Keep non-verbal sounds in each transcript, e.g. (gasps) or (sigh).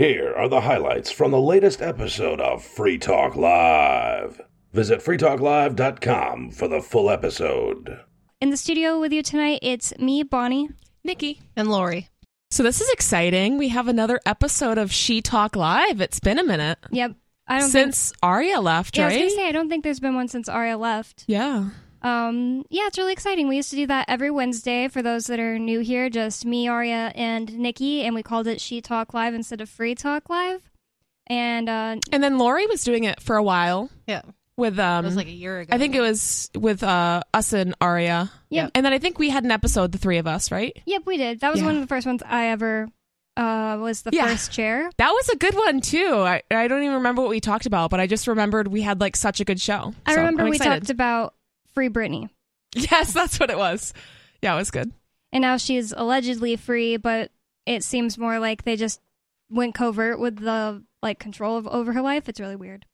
Here are the highlights from the latest episode of Free Talk Live. Visit freetalklive.com for the full episode. In the studio with you tonight, it's me, Bonnie. Nikki. And Lori. So this is exciting. We have another episode of She Talk Live. It's been a minute Yep. I don't since Aria left, think, yeah, I was gonna say I don't think there's been one since Aria left. yeah. Um, yeah, it's really exciting. We used to do that every Wednesday for those that are new here, just me, Aria, and Nikki, and we called it She Talk Live instead of Free Talk Live. And uh, And then Lori was doing it for a while Yeah. with um It was like a year ago. I think it was with uh us and Aria. Yep. And then I think we had an episode, the three of us, right? yep, we did. That was Yeah. one of the first ones I ever uh was the Yeah. first chair. That was a good one too. I, I don't even remember what we talked about, but I just remembered we had like such a good show. I So, remember I'm we excited. talked about Free Britney. Yes, that's what it was. Yeah, it was good. and now she's allegedly free, but it seems more like they just went covert with the like control of over her life. It's really weird.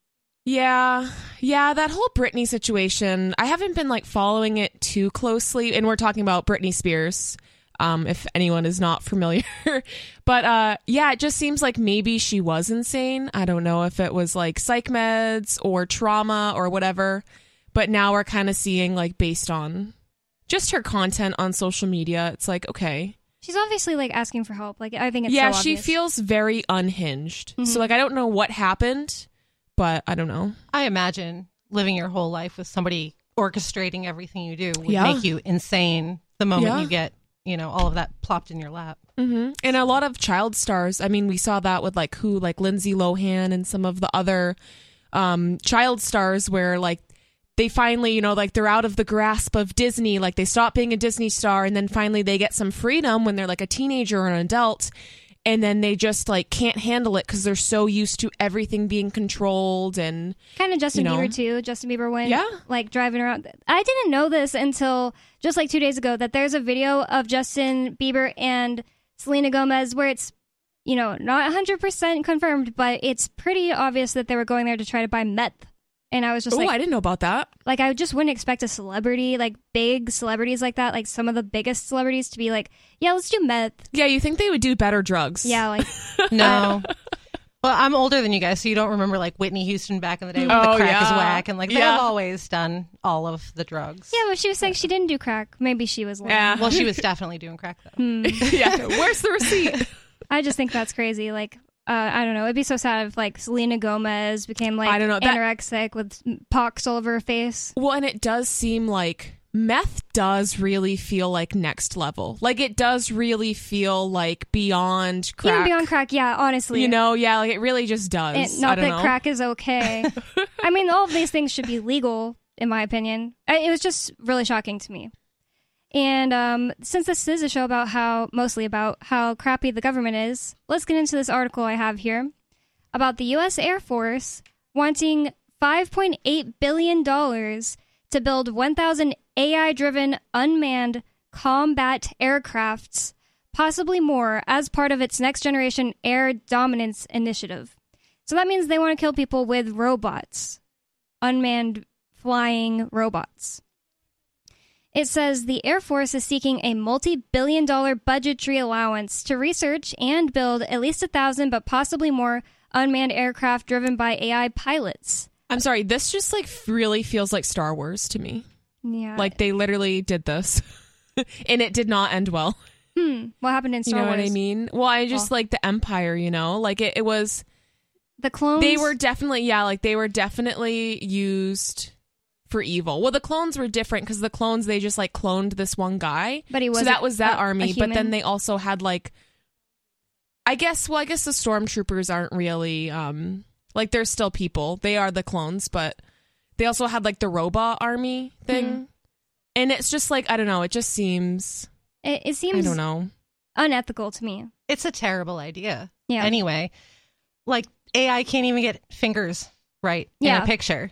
Yeah, yeah, that whole Britney situation. I haven't been like following it too closely, and we're talking about Britney Spears. Um, if anyone is not (laughs) familiar, but uh, yeah, it just seems like maybe she was insane. I don't know if it was like psych meds or trauma or whatever. But now we're kind of seeing like based on just her content on social media, it's like okay, She's obviously like asking for help. Like I think it's yeah, so she feels very unhinged. Mhm. So like I don't know what happened, but I don't know. I imagine living your whole life with somebody orchestrating everything you do would Yeah. make you insane the moment Yeah. you get, you know, all of that plopped in your lap. hmm And a lot of child stars. I mean, we saw that with like who, like Lindsay Lohan and some of the other um, child stars, where like they finally, you know, like they're out of the grasp of Disney. Like they stop being a Disney star, and then finally they get some freedom when they're like a teenager or an adult. And then they just like can't handle it because they're so used to everything being controlled and kind of Justin you know. Bieber too. Justin Bieber went Yeah. like driving around. I didn't know this until just like two days ago that there's a video of Justin Bieber and Selena Gomez where it's you know not 100 percent confirmed, but it's pretty obvious that they were going there to try to buy meth. And I was just like oh, like, I didn't know about that. like I just wouldn't expect a celebrity, like big celebrities like that, like some of the biggest celebrities to be like, yeah, let's do meth. Yeah, you think they would do better drugs? Yeah, (laughs) like No. (laughs) well, I'm older than you guys, so you don't remember like Whitney Houston back in the day with Oh, the crack is whack and like they've always done all of the drugs. yeah, but she was saying she didn't do crack. Maybe she was. lying. Yeah. Well, she was (laughs) definitely doing crack though. Hmm. yeah. Where's the receipt? I just think that's crazy. Like, uh, I don't know. It'd be so sad if like Selena Gomez became like I don't know, that- anorexic with pox all over her face. Well, and it does seem like meth does really feel like next level. Like it does really feel like beyond crack. Even beyond crack, yeah. Honestly, You know, yeah, like it really just does. And I not that know. crack is okay. (laughs) I mean, all of these things should be legal, in my opinion. It was just really shocking to me. And um, since this is a show about how, mostly about how crappy the government is, let's get into this article I have here about the U.S. Air Force wanting $5.8 billion to build 1,000 AI driven unmanned combat aircrafts, possibly more, as part of its next generation air dominance initiative. So that means they want to kill people with robots, unmanned flying robots. It says the Air Force is seeking a multi billion dollar budgetary allowance to research and build at least a thousand, but possibly more, unmanned aircraft driven by AI pilots. I'm sorry, this just like really feels like Star Wars to me. Yeah. Like they literally did this. (laughs) and it did not end well. hmm, what happened in Star Wars? You know Wars? what I mean? Well, I just like the Empire, you know? Like it, it was The clones. they were definitely yeah, like they were definitely used for evil. Well, the clones were different because the clones they just like cloned this one guy. But he wasn't that was that a- a army. But then they also had like, I guess. Well, I guess the stormtroopers aren't really um like they're still people. They are the clones, but they also had like the robot army thing. Mm-hmm. And it's just like I don't know. It just seems It, it I don't know. unethical to me. It's a terrible idea. Yeah. Anyway, like AI can't even get fingers right Yeah. in a picture.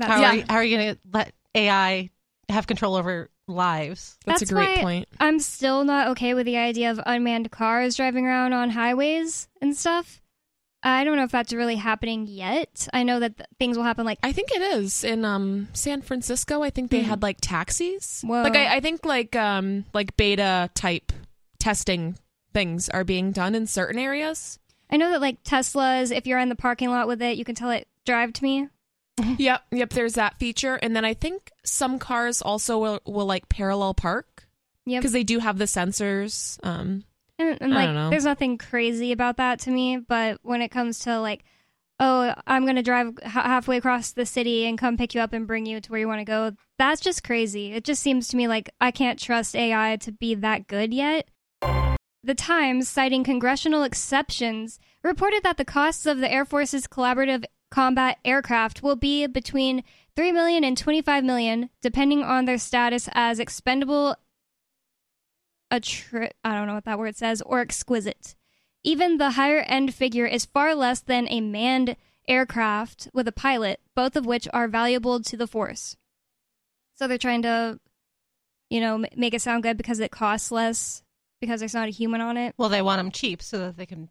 That's, How Yeah. are you, how are you going to let AI have control over lives? That's, That's a great why- point. I'm still not okay with the idea of unmanned cars driving around on highways and stuff. I don't know if that's really happening yet. I know that th- things will happen like I think it is in um San Francisco. I think they Hmm. had like taxis. Whoa. Like I, I think like um like beta type testing things are being done in certain areas. I know that like Teslas, if you're in the parking lot with it, you can tell it drive to me. (laughs) Yep, yep. There's that feature, and then I think some cars also will, will like parallel park Yep. because they do have the sensors. Um, And, and I like, don't know. there's nothing crazy about that to me. But when it comes to like, oh, I'm gonna drive ha- halfway across the city and come pick you up and bring you to where you want to go, that's just crazy. It just seems to me like I can't trust AI to be that good yet. The Times, citing congressional exceptions, reported that the costs of the Air Force's collaborative combat aircraft will be between 3 million and 25 million, depending on their status as expendable a tri- I don't know what that word says, or exquisite. Even the higher end figure is far less than a manned aircraft with a pilot, both of which are valuable to the force. So they're trying to, you know, make it sound good because it costs less because there's not a human on it. Well, they want them cheap so that they can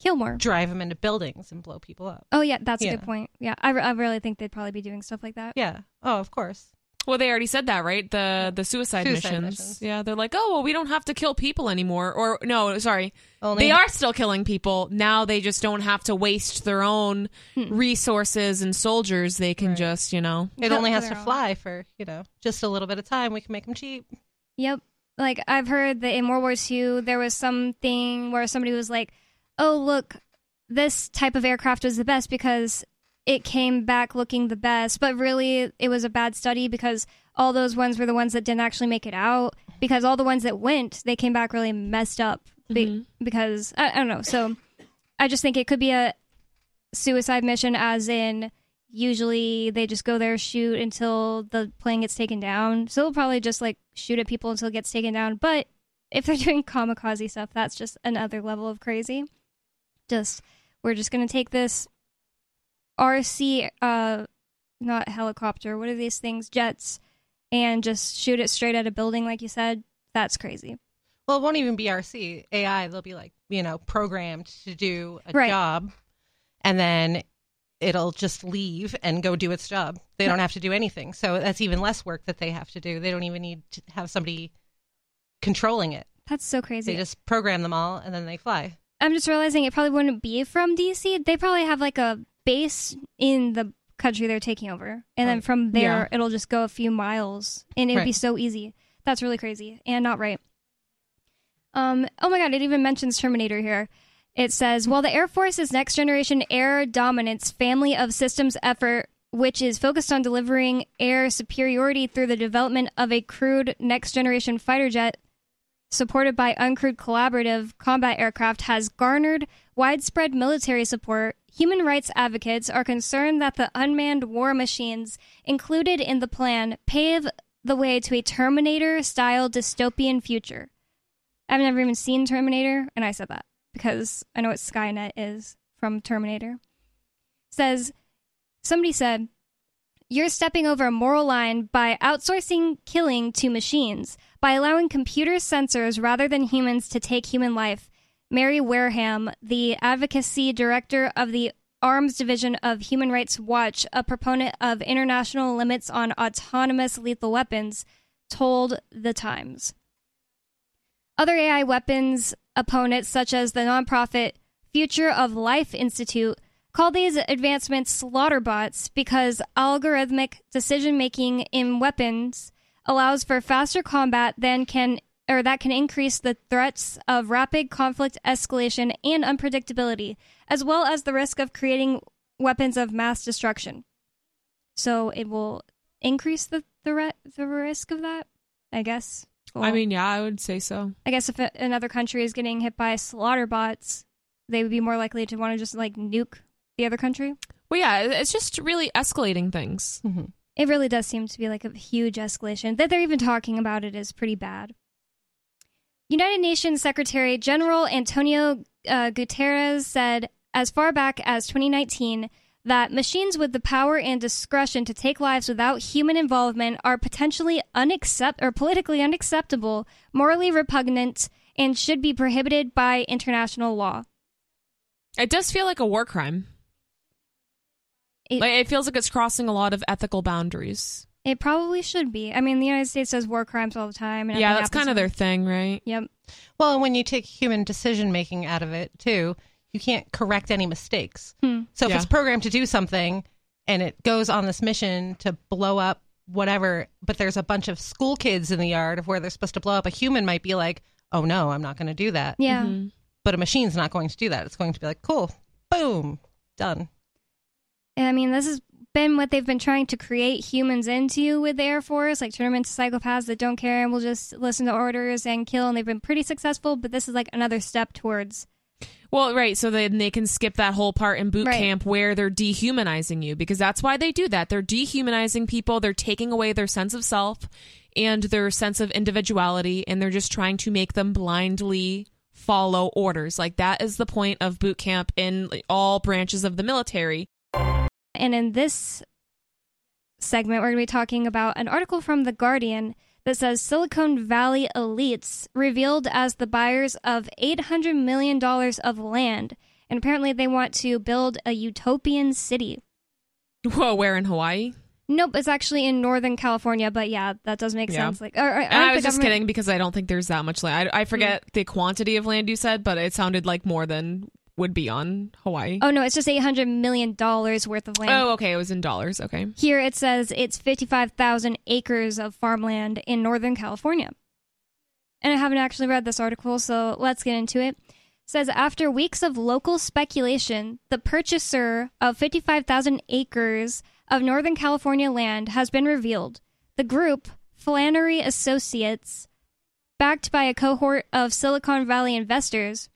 Kill more. drive them into buildings and blow people up. Oh yeah, that's a good point. Yeah, I, re- I really think they'd probably be doing stuff like that. Yeah. Oh, of course. well, they already said that, right? The the suicide, Suicide missions. missions. Yeah, they're like, oh, well, we don't have to kill people anymore. Or no, sorry, Only they are still killing people. Now they just don't have to waste their own Hmm. resources and soldiers. They can Right. just, you know, It only has to fly for you know just a little bit of time. We can make them cheap. Yep. Like I've heard that in World War II there was something where somebody was like, "Oh, look, this type of aircraft was the best because it came back looking the best." But really, it was a bad study because all those ones were the ones that didn't actually make it out. Because all the ones that went, they came back really messed up. Be- mm-hmm. because I, I don't know. So I just think it could be a suicide mission, as in usually they just go there shoot until the plane gets taken down so they'll probably just like shoot at people until it gets taken down but if they're (laughs) doing kamikaze stuff that's just another level of crazy just we're just gonna take this rc uh not helicopter what are these things jets and just shoot it straight at a building like you said that's crazy Well, it won't even be RC AI. They'll be like you know programmed to do a Right. job, and then it'll just leave and go do its job. They don't have to do anything. So that's even less work that they have to do. They don't even need to have somebody controlling it. that's so crazy They just program them all and then they fly. I'm just realizing it probably wouldn't be from DC. They probably have like a base in the country they're taking over. And then Oh, from there, yeah. it'll just go a few miles and it would be so easy. That's really crazy and not right. Um, oh my God, it even mentions Terminator here. It says, while the Air Force's next generation air dominance family of systems effort, which is focused on delivering air superiority through the development of a crewed next generation fighter jet, supported by uncrewed collaborative combat aircraft, has garnered widespread military support, human rights advocates are concerned that the unmanned war machines included in the plan pave the way to a Terminator style dystopian future. I've never even seen Terminator, and I said that because I know what Skynet is from Terminator. Says, somebody said, you're stepping over a moral line by outsourcing killing to machines, by allowing computer sensors rather than humans to take human life. Mary Wareham, the advocacy director of the Arms Division of Human Rights Watch, a proponent of international limits on autonomous lethal weapons, told The Times. Other AI weapons opponents, such as the nonprofit Future of Life Institute, call these advancements slaughter bots because algorithmic decision making in weapons allows for faster combat than can or that can increase the threats of rapid conflict escalation and unpredictability, as well as the risk of creating weapons of mass destruction. So it will increase the the, re- the risk of that, I guess. I mean, yeah, I would say so. I guess if a- another country is getting hit by slaughter bots, they would be more likely to want to just like nuke the other country. Well, yeah, it's just really escalating things. Mm-hmm. It really does seem to be like a huge escalation. That they're even talking about it is pretty bad. United Nations Secretary General Antonio uh, Guterres said as far back as 2019 that machines with the power and discretion to take lives without human involvement are potentially unaccept or politically unacceptable, morally repugnant, and should be prohibited by international law. It does feel like a war crime. It- like it feels like it's crossing a lot of ethical boundaries. It probably should be. I mean, the United States does war crimes all the time. And yeah, that's kind of their thing, right? Yep. Well, when you take human decision making out of it too, You can't correct any mistakes. Hmm. So if Yeah. it's programmed to do something and it goes on this mission to blow up whatever, but there's a bunch of school kids in the yard of where they're supposed to blow up, a human might be like, "Oh no, I'm not going to do that." Yeah. Mm-hmm. But a machine's not going to do that. It's going to be like, "Cool, boom, done." And I mean, this has been what they've been trying to create humans into with the Air Force, like turn them into psychopaths that don't care and will just listen to orders and kill. And they've been pretty successful, but this is like another step towards. Well, right. So then they can skip that whole part in boot Right. camp where they're dehumanizing you because that's why they do that. They're dehumanizing people. They're taking away their sense of self and their sense of individuality, and they're just trying to make them blindly follow orders. Like that is the point of boot camp in all branches of the military. And in this segment, we're going to be talking about an article from The Guardian that says Silicon Valley elites revealed as the buyers of $800 million of land. And apparently, they want to build a utopian city. Whoa, where in Hawaii? Nope, it's actually in Northern California, but yeah, that does make Yeah. sense. Like, or, or, And I was just government- kidding because I don't think there's that much land. I, I forget mm. the quantity of land you said, but it sounded like more than would be on Hawaii. Oh no, it's just eight hundred million dollars worth of land. Oh, okay. It was in dollars. Okay. Here it says it's fifty-five thousand acres of farmland in Northern California. And I haven't actually read this article, so let's get into it. It says after weeks of local speculation, the purchaser of fifty-five thousand acres of Northern California land has been revealed. The group, Flannery Associates, backed by a cohort of Silicon Valley investors,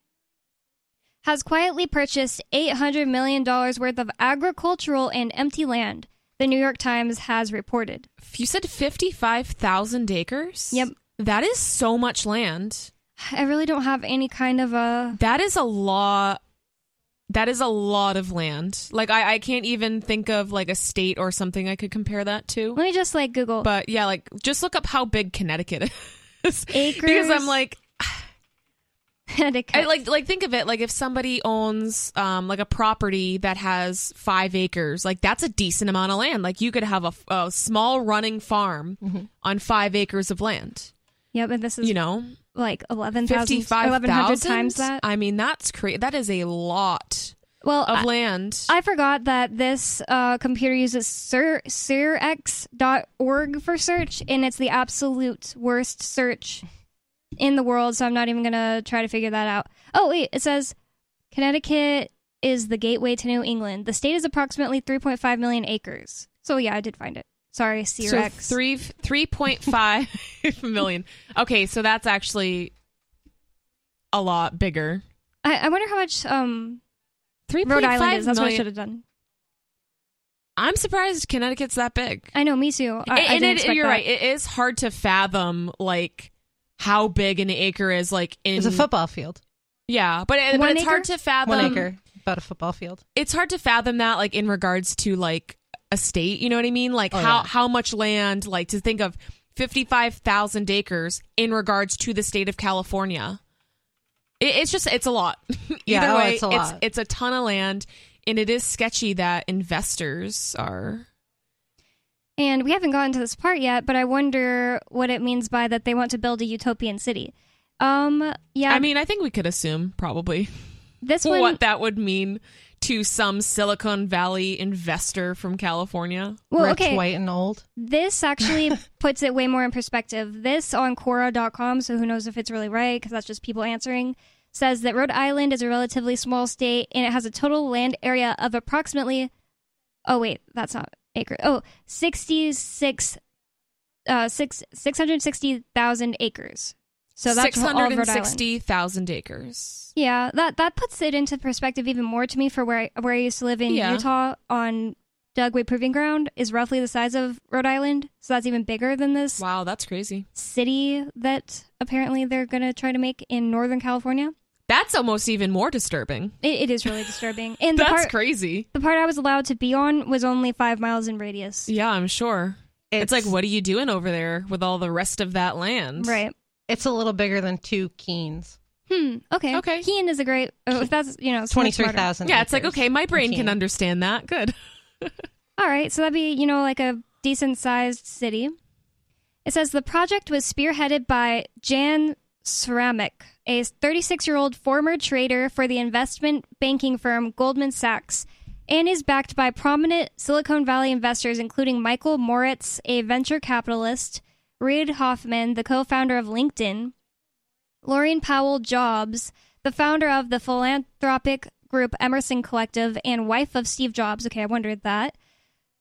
has quietly purchased $800 million worth of agricultural and empty land, the New York Times has reported. You said 55,000 acres? Yep. That is so much land. I really don't have any kind of a. That is a lot. That is a lot of land. Like, I, I can't even think of like a state or something I could compare that to. Let me just like Google But yeah, like, just look up how big Connecticut (laughs) is. acres. because I'm like, (laughs) Connecticut. I like like think of it like if somebody owns um like a property that has five acres like that's a decent amount of land. Like you could have a, a small running farm on five acres of land. Yep, and this is you know? like 11,000, 55 1100 times that. I mean that's crazy that is a lot well, of I, land. I forgot that this uh, computer uses Sir, SearX.org for search, and it's the absolute worst search in the world, so I'm not even going to try to figure that out. Oh, wait, it says Connecticut is the gateway to New England. The state is approximately 3.5 million acres. So, yeah, I did find it. Sorry, so SearX. three three point five (laughs) million okay so that's actually a lot bigger I, I wonder how much um, three Rhode Island is. That's what I should have done. I'm surprised Connecticut's that big I know, me too. I, I and didn't it, you're that. right. It is hard to fathom like how big an acre is. Like in It's a football field, yeah, but, it, but One it's hard to fathom. one acre, about a football field. It's hard to fathom that like in regards to like a state. You know what I mean? Like Oh, how yeah. how much land? Like to think of fifty five thousand acres in regards to the state of California. It, it's just it's a lot. (laughs) Either Yeah, oh, way, it's a it's lot. it's a ton of land, and it is sketchy that investors are. And we haven't gotten to this part yet, but I wonder what it means by that they want to build a utopian city. Um, yeah, I mean, I think we could assume probably. (laughs) this one. what that would mean to some Silicon Valley investor from California. well, Rich, okay, white, and old. this actually (laughs) puts it way more in perspective. This on Quora.com, so who knows if it's really right because that's just people answering. Says that Rhode Island is a relatively small state and it has a total land area of approximately. Oh wait, that's not acre. Oh, 66 uh six 660,000 acres. So that's six all Rhode Island. sixty thousand acres. Yeah, that that puts it into perspective even more to me for where I, where I used to live in Yeah. Utah on Dugway Proving Ground is roughly the size of Rhode Island, so that's even bigger than this Wow, that's crazy. city that apparently they're gonna try to make in Northern California. That's almost even more disturbing. It, it is really (laughs) disturbing. And the That's part crazy. the part I was allowed to be on was only five miles in radius. Yeah, I'm sure. It's, like, what are you doing over there with all the rest of that land? Right. It's a little bigger than two Keens. Hmm. Okay. Okay. Keene is a great. Oh, that's you know so much Twenty-three smarter. thousand. Yeah, it's like okay, my brain can understand that. Good. (laughs) All right, so that'd be, you know, like a decent sized city. It says the project was spearheaded by Jan Sramek, a 36 year old former trader for the investment banking firm Goldman Sachs, and is backed by prominent Silicon Valley investors, including Michael Moritz, a venture capitalist, Reid Hoffman, the co founder of LinkedIn, Laurene Powell Jobs, the founder of the philanthropic group Emerson Collective and wife of Steve Jobs. Okay, I wondered that.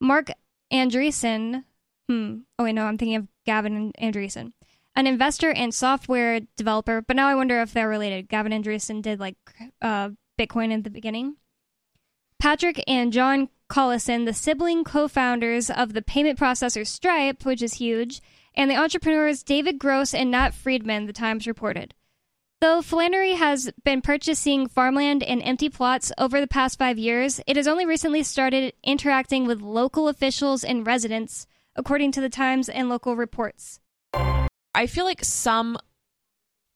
Marc Andreessen. Hmm. Oh, wait, no, I'm thinking of Gavin Andresen, an investor and software developer. But now I wonder if they're related. Gavin Andresen did like uh, Bitcoin in the beginning. Patrick and John Collison, the sibling co founders of the payment processor Stripe, which is huge, and the entrepreneurs David Gross and Nat Friedman, the Times reported. Though Flannery has been purchasing farmland and empty plots over the past five years, it has only recently started interacting with local officials and residents, according to the Times and local reports. I feel like some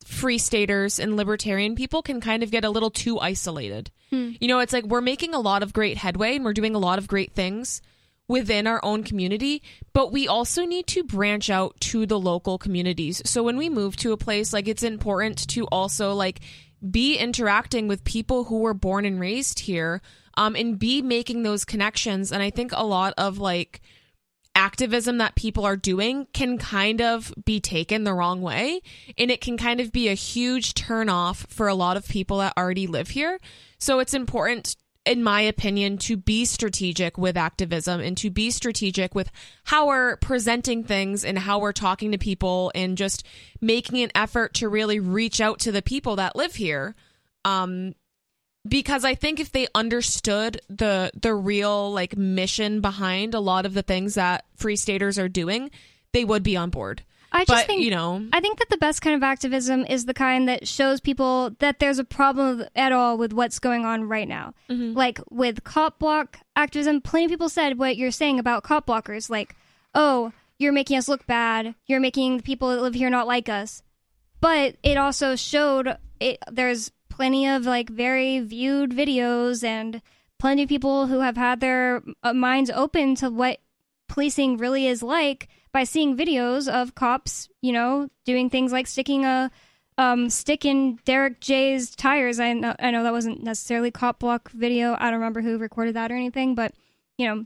free staters and libertarian people can kind of get a little too isolated. Hmm. You know, it's like we're making a lot of great headway and we're doing a lot of great things within our own community, but we also need to branch out to the local communities. So when we move to a place, like it's important to also like be interacting with people who were born and raised here um, and be making those connections. And I think a lot of like activism that people are doing can kind of be taken the wrong way and it can kind of be a huge turnoff for a lot of people that already live here. So it's important in my opinion to be strategic with activism and to be strategic with how we're presenting things and how we're talking to people and just making an effort to really reach out to the people that live here. Um because I think if they understood the the real like mission behind a lot of the things that free staters are doing, they would be on board. I just But think you know, I think that the best kind of activism is the kind that shows people that there's a problem at all with what's going on right now. Mm-hmm. Like with cop block activism, plenty of people said what you're saying about cop blockers. Like, oh, you're making us look bad. You're making the people that live here not like us. But it also showed it. There's plenty of like very viewed videos and plenty of people who have had their uh, minds open to what policing really is like by seeing videos of cops, you know, doing things like sticking a um, stick in Derrick J's tires. I know, I know that wasn't necessarily cop block video. I don't remember who recorded that or anything, but you know,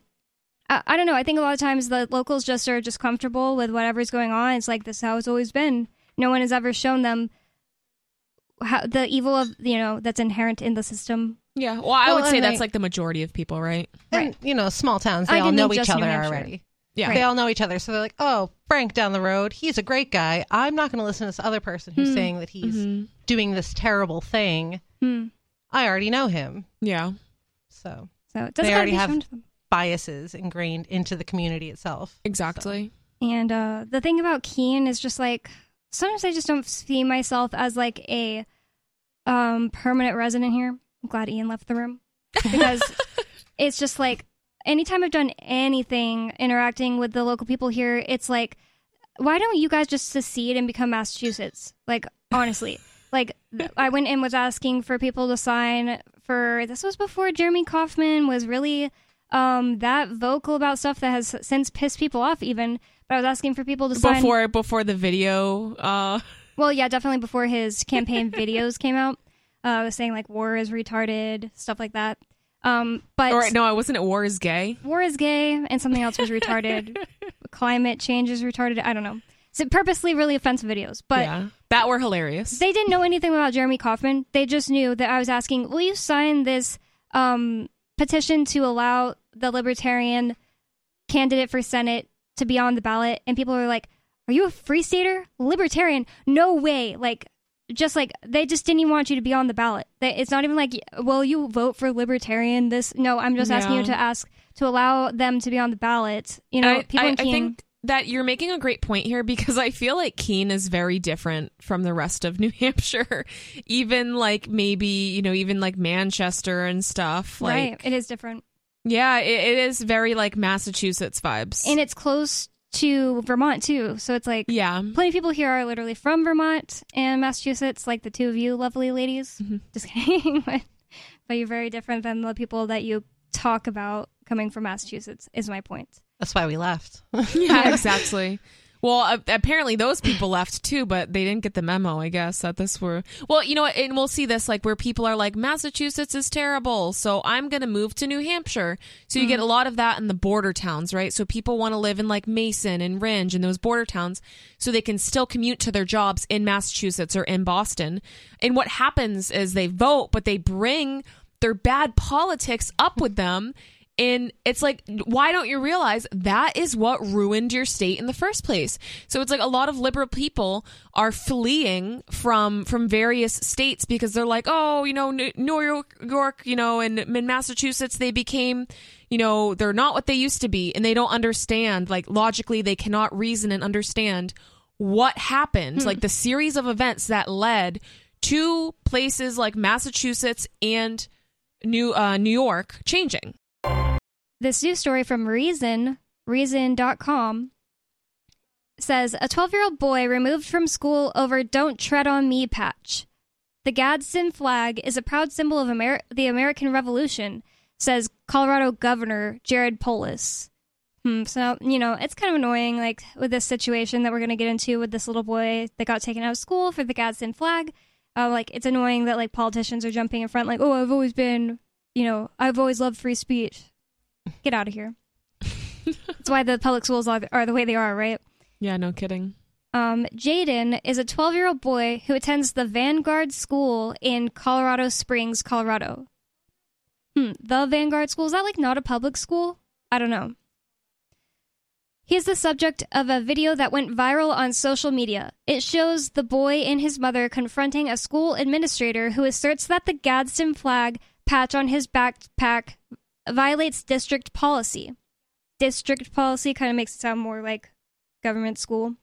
I, I don't know. I think a lot of times the locals just are just comfortable with whatever's going on. It's like this is how it's always been. No one has ever shown them how the evil of you know that's inherent in the system. yeah. Well, I Well, would say and that's like the majority of people, right? And you know, small towns, they I all know each other already. Yeah. They all know each other. So they're like, oh, Frank down the road, he's a great guy. I'm not going to listen to this other person who's saying that he's Mm-hmm. doing this terrible thing. Hmm. I already know him. Yeah. So So it doesn't They already have- shown to them. biases ingrained into the community itself. Exactly. And uh, the thing about Keene is just like sometimes I just don't see myself as like a um, permanent resident here. I'm glad Ian left the room because (laughs) it's just like anytime I've done anything interacting with the local people here, it's like, why don't you guys just secede and become Massachusetts? Like honestly, like I went and was asking for people to sign for this was before Jeremy Kauffman was really um that vocal about stuff that has since pissed people off even but i was asking for people to sign Before before the video uh (laughs) well yeah definitely before his campaign (laughs) videos came out uh I was saying like war is retarded stuff like that um but or no, I wasn't it war is gay. war is gay and something else was retarded (laughs) climate change is retarded i don't know so purposely really offensive videos but yeah. That were hilarious. they didn't know anything about Jeremy Kauffman. They just knew that I was asking, "Will you sign this um, petition to allow the Libertarian candidate for Senate to be on the ballot?" And people were like, "Are you a free stater? Libertarian? No way!" Like, just like they just didn't even want you to be on the ballot. They, it's not even like, "Will you vote for Libertarian?" This no, I'm just asking you to ask to allow them to be on the ballot. You know, I, people I, in I think that you're making a great point here because I feel like Keene is very different from the rest of (laughs) New Hampshire. even like maybe, you know, even like Manchester and stuff. Like right? It is different. Yeah, it, it is very like Massachusetts vibes. and it's close to Vermont too. So it's like yeah. plenty of people here are literally from Vermont and Massachusetts, like the two of you lovely ladies. Mm-hmm. Just (laughs) kidding, but, but you're very different than the people that you talk about coming from Massachusetts. Is my point. That's why we left. (laughs) Yeah, (laughs) exactly. Well, uh, apparently those people left too, but they didn't get the memo. I guess that this were well, you know, what, and we'll see this like where people are like Massachusetts is terrible, so I'm gonna move to New Hampshire. So you get a lot of that in the border towns, right? So people want to live in like Mason and Rindge and those border towns, so they can still commute to their jobs in Massachusetts or in Boston. And what happens is they vote, but they bring their bad politics up with them and it's like, why don't you realize that is what ruined your state in the first place? So it's like a lot of liberal people are fleeing from from various states because they're like, oh, you know, New York, you know, and in Massachusetts, they became, you know, they're not what they used to be, and they don't understand. Like logically, they cannot reason and understand what happened, like the series of events that led to places like Massachusetts and New uh, New York changing. This news story from Reason, Reason.com, says a 12 year old boy removed from school over Don't Tread on Me patch. The Gadsden flag is a proud symbol of Amer- the American Revolution, says Colorado Governor Jared Polis. Hmm, so, you know, it's kind of annoying, like, with this situation that we're going to get into with this little boy that got taken out of school for the Gadsden flag. Uh, like, it's annoying that, like, politicians are jumping in front, like, oh, I've always been, you know, I've always loved free speech. Get out of here. That's why the public schools are, are the way they are, right? Yeah, no kidding. Um, Jaden is a 12 year old boy who attends the Vanguard School in Colorado Springs, Colorado. Hmm, the Vanguard School? Is that like not a public school? I don't know. He is the subject of a video that went viral on social media. It shows the boy and his mother confronting a school administrator who asserts that the Gadsden flag patch on his backpack violates district policy. District policy kind of makes it sound more like government school.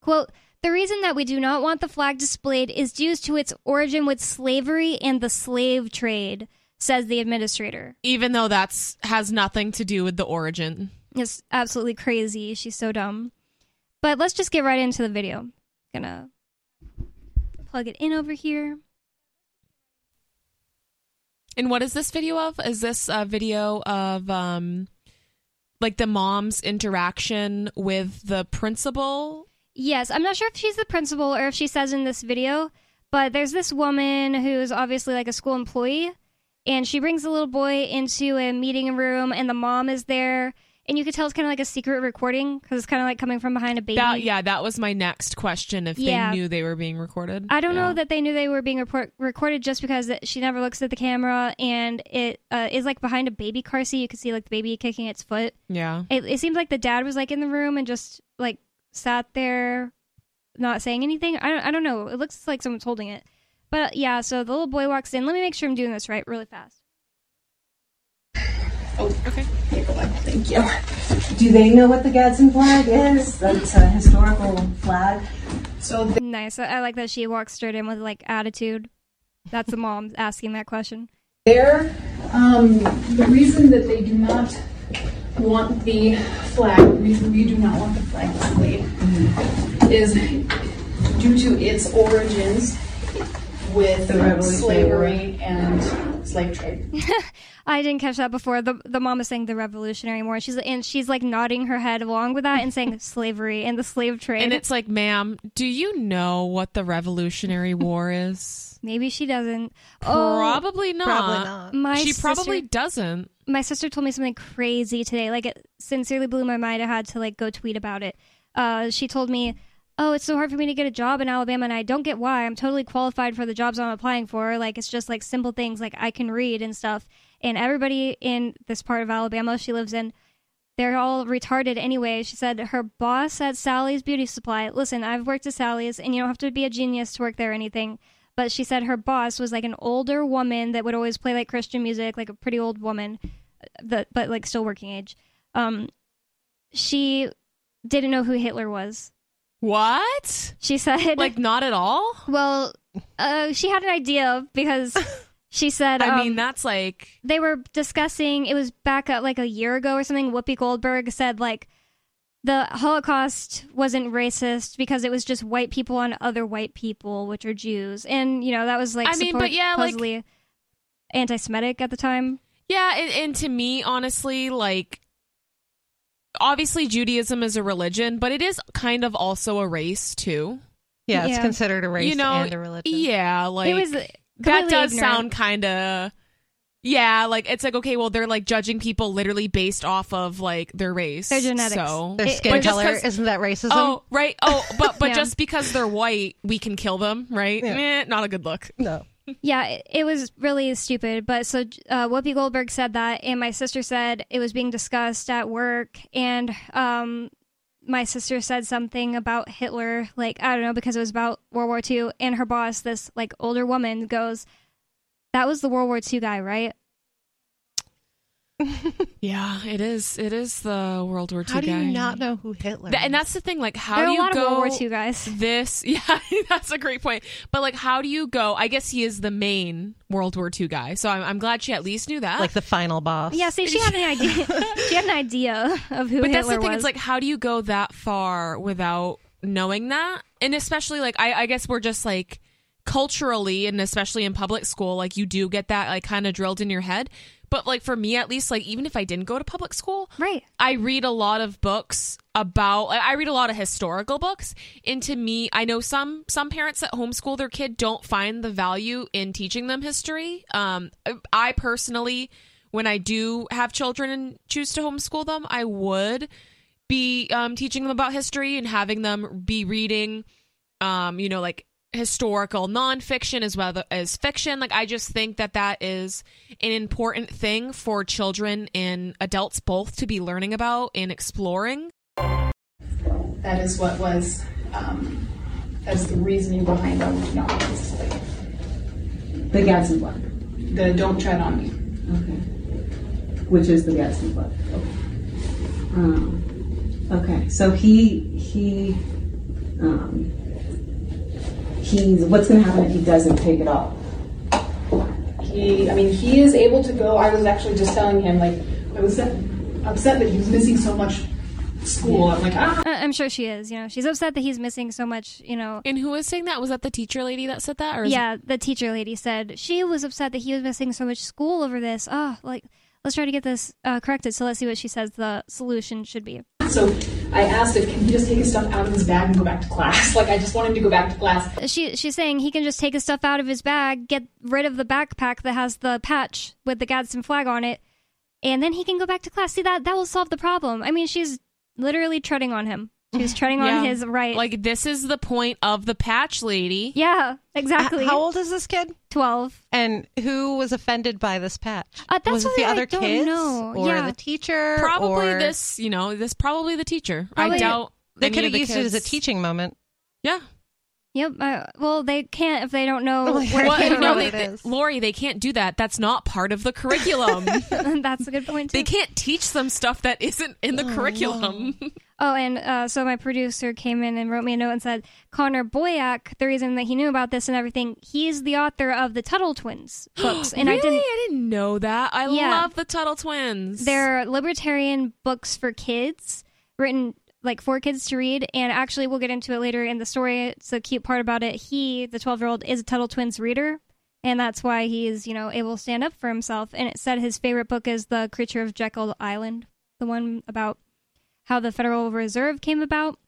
Quote, the reason that we do not want the flag displayed is due to its origin with slavery and the slave trade, says the administrator. Even though that's has nothing to do with the origin. It's absolutely crazy. She's so dumb. But let's just get right into the video. Gonna plug it in over here. And what is this video of? Is this a video of um like the mom's interaction with the principal? Yes, I'm not sure if she's the principal or if she says in this video, but there's this woman who's obviously like a school employee, and she brings the little boy into a meeting room, and the mom is there, and you could tell it's kind of like a secret recording because it's kind of like coming from behind a baby. That yeah, that was my next question if Yeah. they knew they were being recorded. I don't Yeah. know that they knew they were being report- recorded just because it- she never looks at the camera, and it uh, is like behind a baby car seat. You can see like the baby kicking its foot. Yeah. It, it seems like the dad was like in the room and just like sat there, not saying anything. I don't, I don't know. It looks like someone's holding it. But yeah, so the little boy walks in. Let me make sure I'm doing this right, really fast. Oh. Okay. Thank you. Do they know what the Gadsden flag is? That's a historical flag. So they Nice. I, I like that she walks straight in with like attitude. That's the mom asking that question. There, um, the reason that they do not want the flag, the reason we do not want the flag displayed, is due to its origins with The Revolutionary slavery and slave trade. (laughs) I didn't catch that before. The the mom is saying the Revolutionary War. She's and she's like nodding her head along with that and saying (laughs) slavery and the slave trade. And it's like, ma'am, do you know what the Revolutionary War is? Maybe she doesn't. Oh, Probably not. Probably not. my she sister, probably doesn't. my sister told me something crazy today. Like it sincerely blew my mind. I had to like go tweet about it. Uh, she told me, "Oh, it's so hard for me to get a job in Alabama, and I don't get why. I'm totally qualified for the jobs I'm applying for. Like it's just like simple things like I can read and stuff. And everybody in this part of Alabama she lives in." They're all retarded anyway. She said her boss at Sally's Beauty Supply. Listen, I've worked at Sally's, and you don't have to be a genius to work there or anything. But she said her boss was like an older woman that would always play like Christian music, like a pretty old woman, that but like still working age. Um, she didn't know who Hitler was. What? She said, Like not at all? well, uh, she had an idea because (laughs) she said, I um, mean, that's like they were discussing it was back at like a year ago or something whoopi goldberg said like the holocaust wasn't racist because it was just white people on other white people which are jews and you know that was like I mean, but yeah, like- anti-semitic at the time Yeah, and, and to me, honestly, like obviously Judaism is a religion, but it is kind of also a race too. Yeah, it's Yeah. considered a race you know, and a religion. yeah, like it was that does ignorant. sound kind of yeah like it's like okay well they're like judging people literally based off of like their race Their genetics. so Their It- skin but just isn't that racism? oh right oh but but Yeah. just because they're white we can kill them right Yeah. Meh, not a good look no. Yeah, it, it was really stupid. But so uh, Whoopi Goldberg said that, and my sister said it was being discussed at work, and um, my sister said something about Hitler, like I don't know, because it was about World War II, and her boss, this like older woman, goes, "That was the World War II guy, right?" (laughs) yeah it is it is the world war ii How do guy you not know who Hitler? Th- and that's the thing like how there do you go of World War II guys. (laughs) this (laughs) yeah that's a great point but like how do you go i guess he is the main world war ii guy so i'm, I'm glad she at least knew that like the final boss. Yeah, see, she had an idea. she had an idea of who he was. but Hitler that's the thing was. it's like how do you go that far without knowing that and especially like I, I guess we're just like culturally and especially in public school like you do get that like kind of drilled in your head but like for me at least like even if i didn't go to public school right. I read a lot of books about I read a lot of historical books and to me I know some some parents that homeschool their kid don't find the value in teaching them history. Um I personally when I do have children and choose to homeschool them, I would be um, teaching them about history and having them be reading um you know like historical nonfiction as well as fiction like i just think that that is an important thing for children and adults both to be learning about and exploring That is what was, um, that's the reasoning behind why we do not want this slate. The Gadsden blood. The don't tread on me. Okay. Which is the Gadsden blood. Okay. Um, okay. So he he um, he's what's going to happen if he doesn't take it off? He, I mean, he is able to go. I was actually just telling him, like, I was upset that he was missing so much school. I'm like, ah. I- I'm sure she is. You know, she's upset that he's missing so much. You know, and who was saying that was that the teacher lady that said that or is yeah, the teacher lady said she was upset that he was missing so much school over this. Oh, like let's try to get this uh, corrected. So let's see what she says the solution should be. So I asked if can he just take his stuff out of his bag and go back to class. (laughs) Like, I just want him to go back to class. She she's saying he can just take his stuff out of his bag, get rid of the backpack that has the patch with the Gadsden flag on it, and then he can go back to class. See that that will solve the problem. I mean, she's literally treading on him. She's (sighs) treading Yeah. on his right. like this is the point of the patch lady yeah, exactly. H- How old is this kid? Twelve. And who was offended by this patch? Uh, that's was it the I other don't kids know. or Yeah. the teacher? probably or- this you know this probably the teacher Probably- i doubt They could have the used it as a teaching moment. yeah Yep. Uh, well, they can't if they don't know (laughs) Well, where well, it don't came know no, they, it they- Lori, they can't do that. That's not part of the curriculum. (laughs) That's a good point too. they can't teach them stuff that isn't in the curriculum. (laughs) Oh, and uh, so my producer came in and wrote me a note and said Connor Boyack. The reason that he knew about this and everything, he's the author of the Tuttle Twins (gasps) books, and really? I didn't. I didn't know that. I Yeah. love the Tuttle Twins. They're libertarian books for kids, written like for kids to read. And actually, we'll get into it later in the story. It's a cute part about it. He, the 12 year old, is a Tuttle Twins reader. And that's why he's, you know, able to stand up for himself. And it said his favorite book is The Creature of Jekyll Island, the one about how the Federal Reserve came about.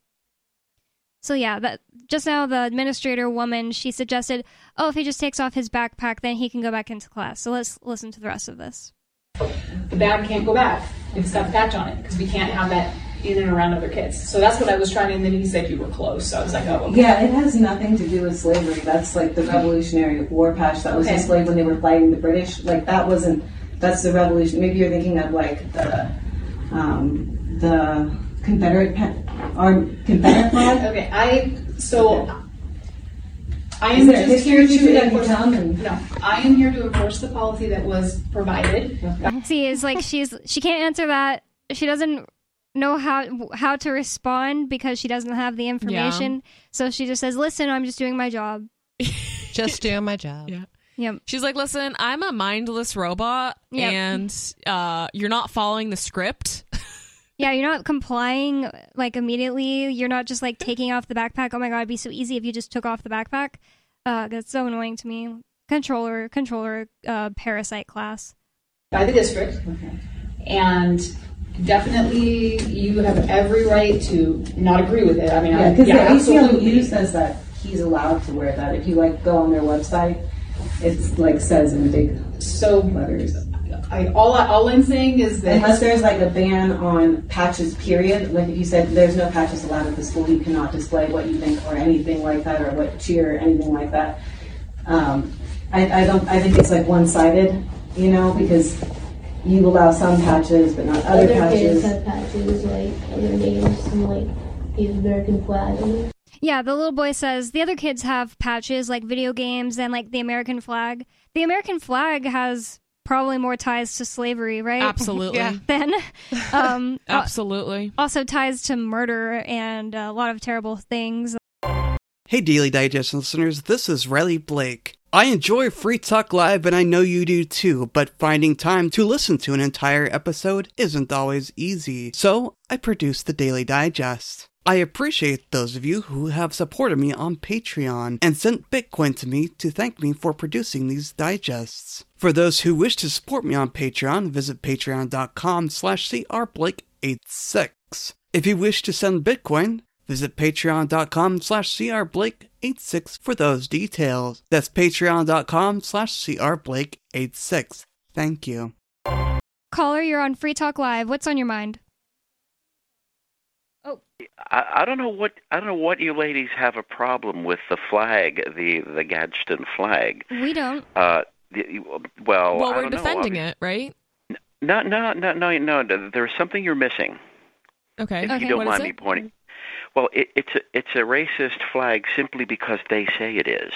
So yeah, that just now the administrator woman she suggested, oh, if he just takes off his backpack, then he can go back into class. So let's listen to the rest of this. The bag can't go back if it's got the patch on it because we can't have that in and around other kids. So that's what I was trying. To and then he said you were close. So I was like, oh, okay. Yeah, it has nothing to do with slavery. That's like the Revolutionary War patch that was Okay. displayed when they were fighting the British. Like that wasn't. That's the revolution. Maybe you're thinking of like the um, the Confederate pa- or Confederate flag. (laughs) Okay, I so I Is am there just history here you to could enforce. tell me? No, I am here to enforce the policy that was provided. See, is like she's she can't answer that. She doesn't know how how to respond because she doesn't have the information. So she just says, "Listen, I'm just doing my job." Just doing my job. Yeah. Yep. She's like, listen, I'm a mindless robot, Yep. and uh, you're not following the script. (laughs) Yeah, you're not complying like immediately. You're not just like taking off the backpack. Oh my god, it'd be so easy if you just took off the backpack. Uh, that's so annoying to me. Controller, controller, uh, parasite class. by the district, and definitely you have every right to not agree with it. I mean, Yeah, I, because yeah, the. ACLU says that he's allowed to wear that. If you like go on their website, it's like says in big So letters. I, all, I, all I'm saying is that Unless there's like a ban on patches, period. Like if you said there's no patches allowed at the school, you cannot display what you think or anything like that, or what cheer, or anything like that. Um, I, I don't. I think it's like one-sided, you know, because you allow some patches but not other, Other patches. kids have patches like other names and like the American flag. On it. Yeah, the little boy says the other kids have patches like video games and like the American flag. The American flag has probably more ties to slavery, right? Absolutely. (laughs) Yeah. (laughs) Then, um, (laughs) al- Absolutely. also ties to murder and a lot of terrible things. Hey, Daily Digest listeners, this is Riley Blake. I enjoy Free Talk Live, and I know you do too, but finding time to listen to an entire episode isn't always easy. So, I produce the Daily Digest. I appreciate those of you who have supported me on Patreon and sent Bitcoin to me to thank me for producing these digests. For those who wish to support me on Patreon, visit patreon.com slash crblake86. If you wish to send Bitcoin, Visit patreon.com slash crblake86 for those details. That's patreon.com slash crblake86. Thank you. Caller, you're on Free Talk Live. What's on your mind? I, I don't know what I don't know what you ladies have a problem with the flag, the the Gadsden flag. We don't. Uh, the, well, Well, we're defending it, right? No, no, no, no, no. There's something you're missing. Okay. If Okay, you don't mind me pointing. Well, it, it's a it's a racist flag simply because they say it is.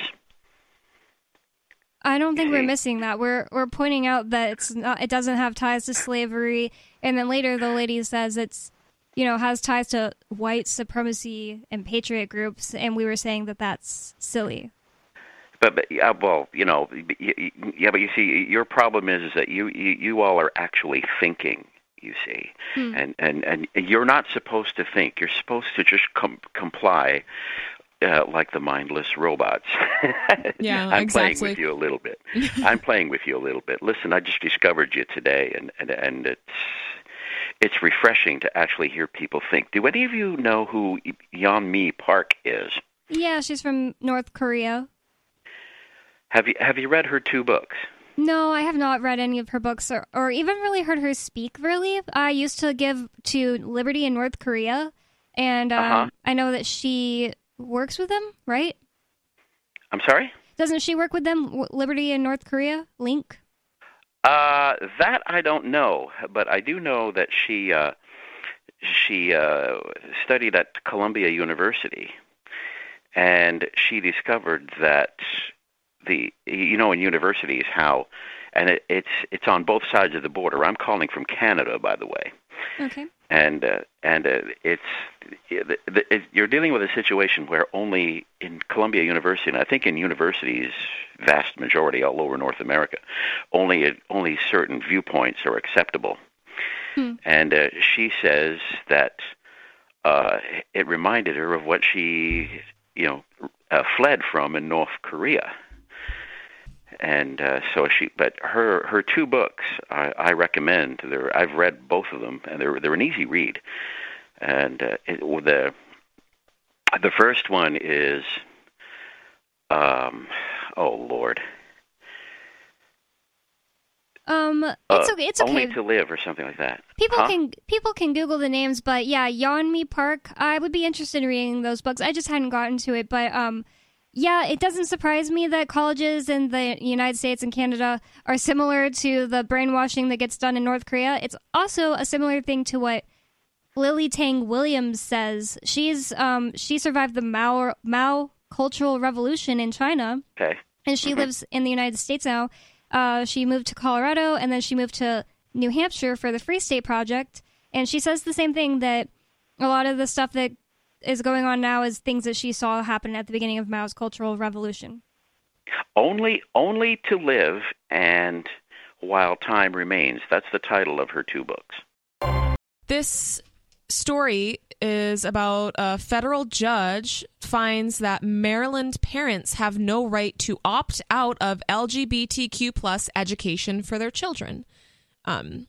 I don't think we're missing that. We're we're pointing out that it's not. It doesn't have ties to slavery, and then later the lady says it's, you know, has ties to white supremacy and patriot groups, and we were saying that that's silly. But, but yeah, well, you know, y- y- yeah, but you see, your problem is, is that you, you you all are actually thinking. You see, Hmm. and and and you're not supposed to think. You're supposed to just com- comply. Uh, like the mindless robots. (laughs) Yeah, I'm playing with you a little bit. (laughs) I'm playing with you a little bit. Listen, I just discovered you today, and and and it's it's refreshing to actually hear people think. Do any of you know who Yeon Mi Park is? Yeah, she's from North Korea. Have you have you read her two books? No, I have not read any of her books or, or even really heard her speak, really. I used to give to Liberty in North Korea, and um, Uh-huh. I know that she works with them, right? I'm sorry. Doesn't she work with them, Liberty in North Korea? Link? Uh, that I don't know, but I do know that she uh, she uh, studied at Columbia University, and she discovered that the you know in universities how, and it, it's it's on both sides of the border. I'm calling from Canada, by the way, Okay. And uh, and uh, it's it, it, you're dealing with a situation where only in Columbia University, and I think in universities, vast majority all over North America, only only certain viewpoints are acceptable. Hmm. And uh, she says that uh, it reminded her of what she, you know, uh, fled from in North Korea. And uh, so she, but her her two books I, I recommend. They're, I've read both of them, and they're they're an easy read. And uh, it, the the first one is, um, oh Lord, Um, it's Uh, okay. It's only okay. to live or something like that. People Huh? can people can Google the names, but yeah, Yeonmi Park. I would be interested in reading those books. I just hadn't gotten to it, but um, yeah, it doesn't surprise me that colleges in the United States and Canada are similar to the brainwashing that gets done in North Korea. It's also a similar thing to what Lily Tang Williams says. She's um she survived the Mao Mao Cultural Revolution in China Okay. and she lives in the United States now. Uh, she moved to Colorado and then she moved to New Hampshire for the Free State Project. And she says the same thing that a lot of the stuff that is going on now is things that she saw happen at the beginning of Mao's Cultural Revolution. Only only to live and while time remains. That's the title of her two books. This story is about a federal judge finds that Maryland parents have no right to opt out of LGBTQ plus education for their children. Um,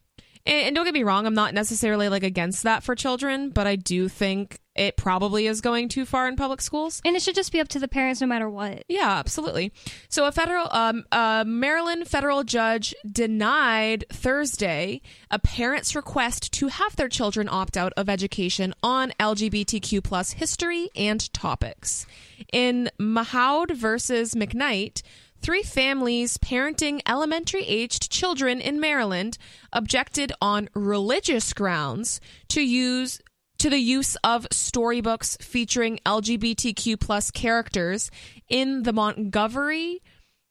And, don't get me wrong, I'm not necessarily like against that for children, but I do think it probably is going too far in public schools. And it should just be up to the parents no matter what. Yeah, absolutely. So a federal um a Maryland federal judge denied Thursday a parent's request to have their children opt out of education on LGBTQ plus history and topics. In Mahmoud versus McKnight, three families parenting elementary aged children in Maryland objected on religious grounds to use to the use of storybooks featuring LGBTQ plus characters in the Montgomery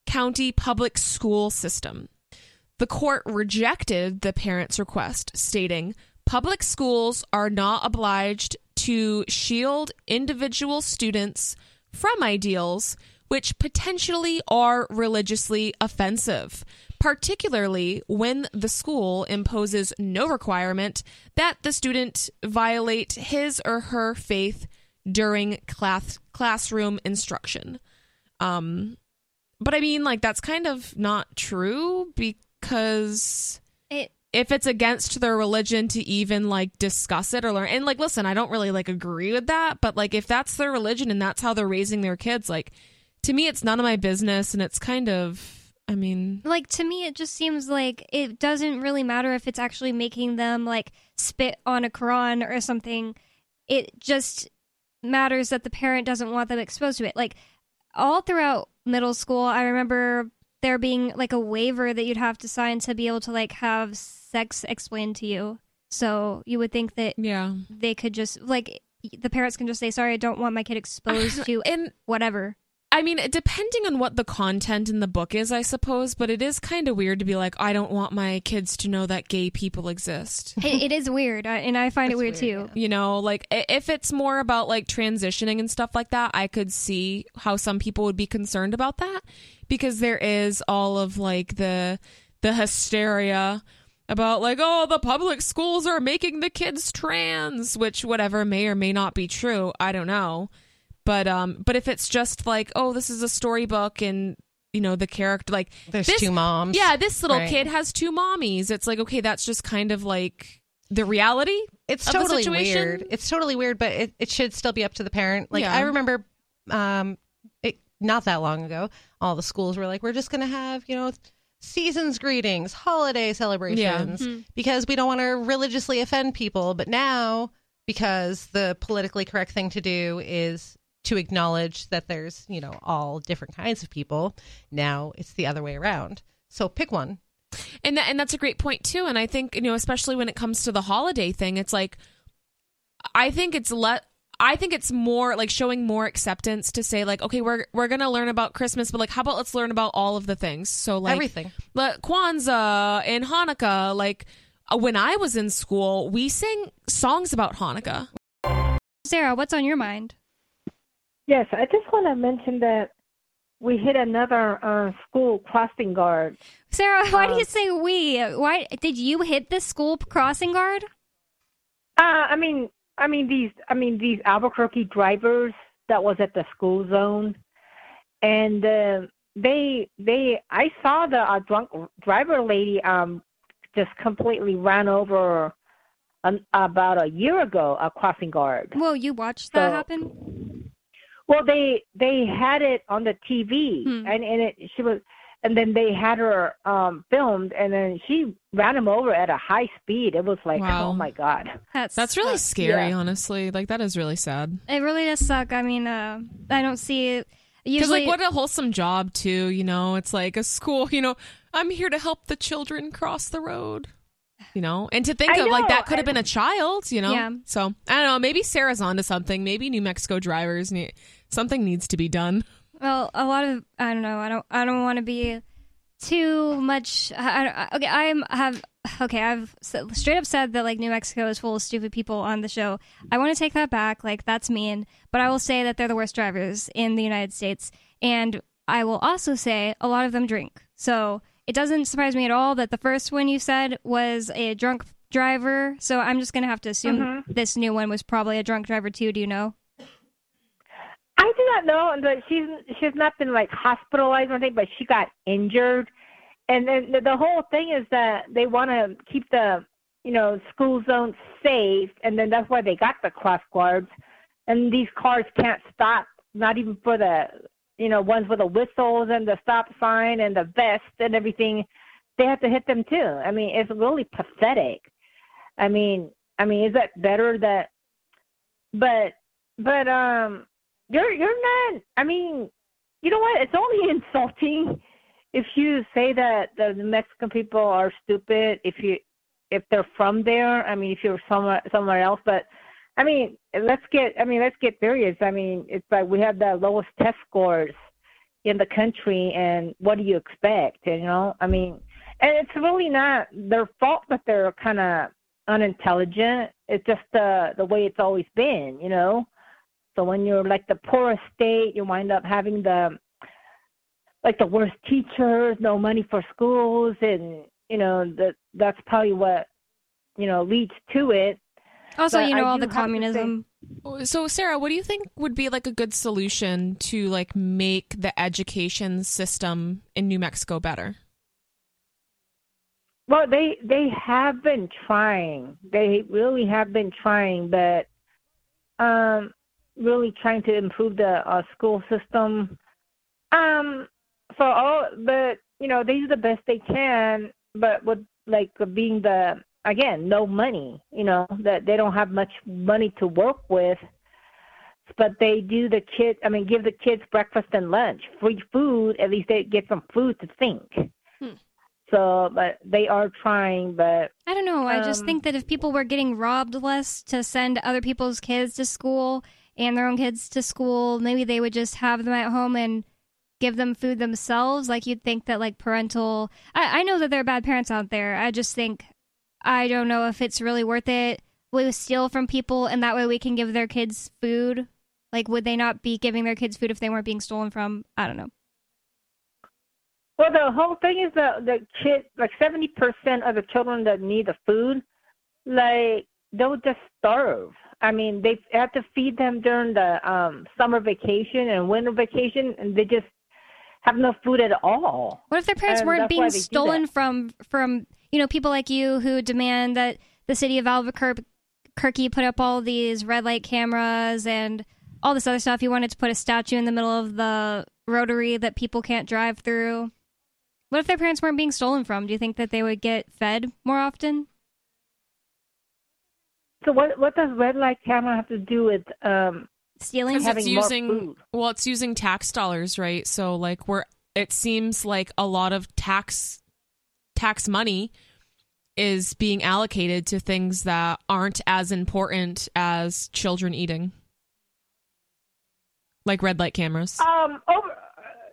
County public school system. The court rejected the parents' request, stating public schools are not obliged to shield individual students from ideals which potentially are religiously offensive, particularly when the school imposes no requirement that the student violate his or her faith during class classroom instruction. Um but I mean like that's kind of not true because It if it's against their religion to even like discuss it or learn and like listen i don't really like agree with that but like if that's their religion and that's how they're raising their kids like to me it's none of my business and it's kind of i mean like to me it just seems like it doesn't really matter if it's actually making them like spit on a Quran or something. It just matters that the parent doesn't want them exposed to it. Like all throughout middle school, I remember there being like a waiver that you'd have to sign to be able to like have sex explained to you. So you would think that yeah they could just like the parents can just say, "Sorry, I don't want my kid (laughs) exposed to and whatever." I mean, depending on what the content in the book is, I suppose, but it is kind of weird to be like, I don't want my kids to know that gay people exist. (laughs) it, it is weird, and I find it weird, too. You know, like if it's more about like transitioning and stuff like that, I could see how some people would be concerned about that because there is all of like the the hysteria about like oh the public schools are making the kids trans, which whatever may or may not be true, I don't know. But um but if it's just like oh this is a storybook and you know the character like There's this- two moms. Yeah, this little Right. kid has two mommies. It's like okay, that's just kind of like the reality. It's totally weird. It's totally weird, but it, it should still be up to the parent. Like Yeah. I remember, um, it, not that long ago, all the schools were like, "We're just going to have you know seasons greetings, holiday celebrations, Mhm. because we don't want to religiously offend people." But now, because the politically correct thing to do is to acknowledge that there's you know all different kinds of people, now it's the other way around. So pick one. And that, and that's a great point too. And I think you know, especially when it comes to the holiday thing, it's like I think it's let. I think it's more like showing more acceptance to say like, okay, we're we're gonna learn about Christmas, but like, how about let's learn about all of the things? So like Everything. like Kwanzaa and Hanukkah. Like uh, when I was in school, we sang songs about Hanukkah. Sarah, what's on your mind? Yes, I just want to mention that we hit another uh, school crossing guard. Sarah, why do Um, you say we? Why did you hit the school crossing guard? Uh, I mean, I mean these, I mean these Albuquerque drivers that was at the school zone, and uh, they, they, I saw the uh, drunk driver lady um just completely ran over um, about a year ago a crossing guard. Well, you watched that So- happen? Well, they they had it on the TV, Hmm. and and it she was, and then they had her um filmed, and then she ran him over at a high speed. It was like, Wow. oh my god. That's That's really scary, Yeah. honestly. Like that is really sad. It really does suck. I mean, uh, I don't see it. Because Usually, like what a wholesome job too, you know. It's like a school, you know. I'm here to help the children cross the road, you know. And to think I of like that could have been a child, you know. Yeah. So I don't know. Maybe Sarah's onto something. Maybe New Mexico drivers need something needs to be done. well, a lot of I don't know. I don't. I don't want to be too much. I, I, okay, I'm have. Okay, I've straight up said that like New Mexico is full of stupid people on the show. I want to take that back. Like that's mean, but I will say that they're the worst drivers in the United States, and I will also say a lot of them drink. So it doesn't surprise me at all that the first one you said was a drunk driver. So I'm just gonna have to assume mm-hmm. this new one was probably a drunk driver too. Do you know? I do not know, and but she's she's not been like hospitalized or anything, but she got injured, and then the, the whole thing is that they want to keep the you know, school zone safe, and then that's why they got the cross guards. And these cars can't stop, not even for the, you know, ones with the whistles and the stop sign and the vest and everything. They have to hit them too. I mean, it's really pathetic. I mean, I mean, is that better that? But, but um, you're you're not. I mean, you know what? It's only (laughs) insulting if you say that the Mexican people are stupid. If you if they're from there. I mean, if you're somewhere somewhere else, but I mean, let's get. I mean, let's get serious. I mean, it's like we have the lowest test scores in the country, and what do you expect? You know, I mean, and it's really not their fault that they're kind of unintelligent. It's just the the way it's always been. You know. So when you're like the poorest state, you wind up having the like the worst teachers, no money for schools, and you know that that's probably what you know leads to it. Also, But you know, all the have to say- communism. So, Sarah, what do you think would be like a good solution to like make the education system in New Mexico better? Well, they they have been trying. They really have been trying, but um, really trying to improve the uh, school system. Um, so all, but you know, they do the best they can, but with like being the again no money. You know that they don't have much money to work with, but they do the kids. I mean, give the kids breakfast and lunch, free food. At least they get some food to think. So, but they are trying, but I don't know. I just Um, think that if people were getting robbed less to send other people's kids to school and their own kids to school, maybe they would just have them at home and give them food themselves. Like you'd think that like parental. I, I know that there are bad parents out there. I just think I don't know if it's really worth it. We steal from people and that way we can give their kids food. Like would they not be giving their kids food if they weren't being stolen from? I don't know. well, the whole thing is that the kid, like seventy percent of the children that need the food, like they'll just starve. I mean, they have to feed them during the um summer vacation and winter vacation, and they just have no food at all. What if their parents And weren't being why they do stolen from from you know people like you who demand that the city of Albuquerque put up all these red light cameras and all this other stuff? You wanted to put a statue in the middle of the rotary that people can't drive through. What if their parents weren't being stolen from? Do you think that they would get fed more often? So what what does red light camera have to do with um Stealing? Because having it's more using food? well, it's using tax dollars, right? So like we're it seems like a lot of tax tax money is being allocated to things that aren't as important as children eating. Like red light cameras. Um, over,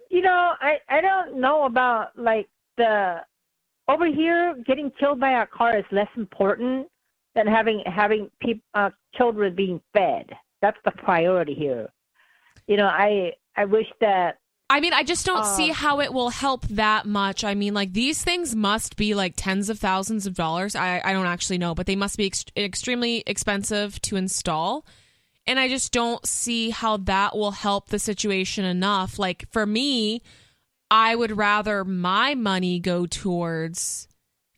you know, I I don't know about like the over here getting killed by a car is less important than having having peop, uh, children being fed. That's the priority here. You know, I I wish that I mean, I just don't see Uh, how it will help that much. I mean, like these things must be like tens of thousands of dollars. I, I don't actually know, but they must be ex- extremely expensive to install. And I just don't see how that will help the situation enough. Like for me, I would rather my money go towards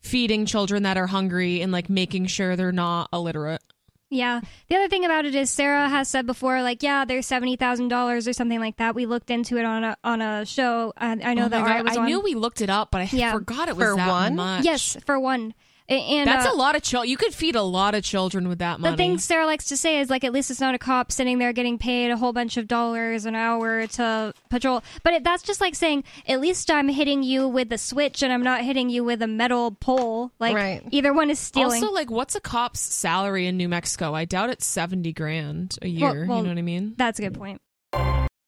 feeding children that are hungry and like making sure they're not illiterate. Yeah. The other thing about it is Sarah has said before, like, yeah, there's seventy thousand dollars or something like that. We looked into it on a on a show. I, I know Oh that my Ari was I on. knew we looked it up, but I Yeah. forgot it was For that one? much. Yes, for one. And That's uh, a lot of children. You could feed a lot of children with that money. The thing Sarah likes to say is like, at least it's not a cop sitting there getting paid a whole bunch of dollars an hour to patrol. But it, that's just like saying, at least I'm hitting you with a switch and I'm not hitting you with a metal pole. Like Right. either one is stealing. Also, like, what's a cop's salary in New Mexico? I doubt it's seventy grand a Well- year. well, you know what I mean? That's a good point.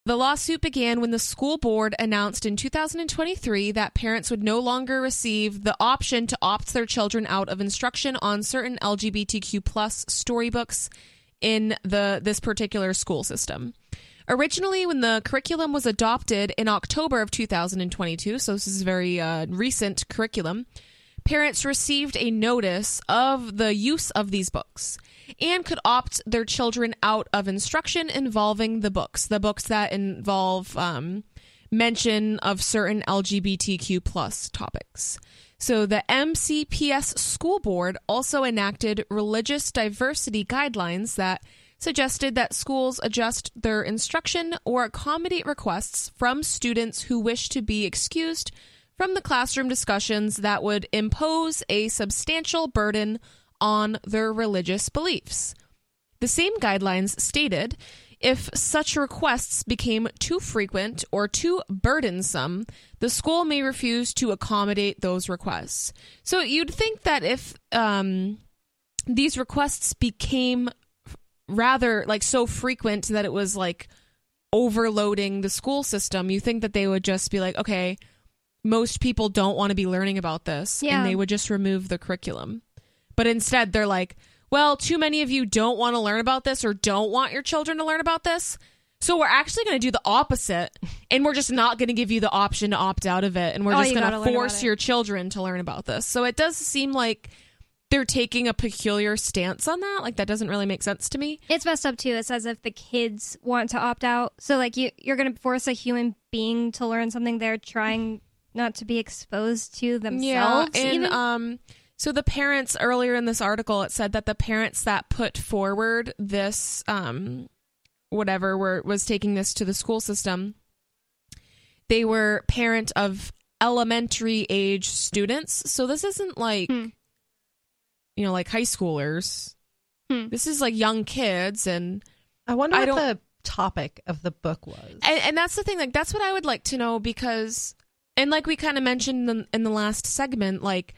The lawsuit began when the school board announced in 2023 that parents would no longer receive the option to opt their children out of instruction on certain LGBTQ plus storybooks in the this particular school system. Originally, when the curriculum was adopted in October of 2022, so this is very uh, recent curriculum, parents received a notice of the use of these books and could opt their children out of instruction involving the books, the books that involve um, mention of certain LGBTQ plus topics. So the MCPS school board also enacted religious diversity guidelines that suggested that schools adjust their instruction or accommodate requests from students who wish to be excused from the classroom discussions that would impose a substantial burden on their religious beliefs. The same guidelines stated if such requests became too frequent or too burdensome, the school may refuse to accommodate those requests. So you'd think that if um, these requests became rather like so frequent that it was like overloading the school system, you think that they would just be like, okay, most people don't want to be learning about this, Yeah. and they would just remove the curriculum. But instead, they're like, well, too many of you don't want to learn about this or don't want your children to learn about this. So we're actually going to do the opposite, and we're just not going to give you the option to opt out of it, and we're Oh, just going gotta to learn about force your children to learn about this. So it does seem like they're taking a peculiar stance on that. Like that doesn't really make sense to me. It's messed up too. It's as if the kids want to opt out. So like you you're gonna force a human being to learn something they're trying not to be exposed to themselves. Yeah, and even? um, so the parents earlier in this article it said that the parents that put forward this um, whatever were was taking this to the school system, they were parent of elementary age students. So this isn't like Hmm. you know like high schoolers. Hmm. This is like young kids and I wonder I what the topic of the book was. and, and that's the thing like that's what i would like to know because and like we kind of mentioned in, in the last segment like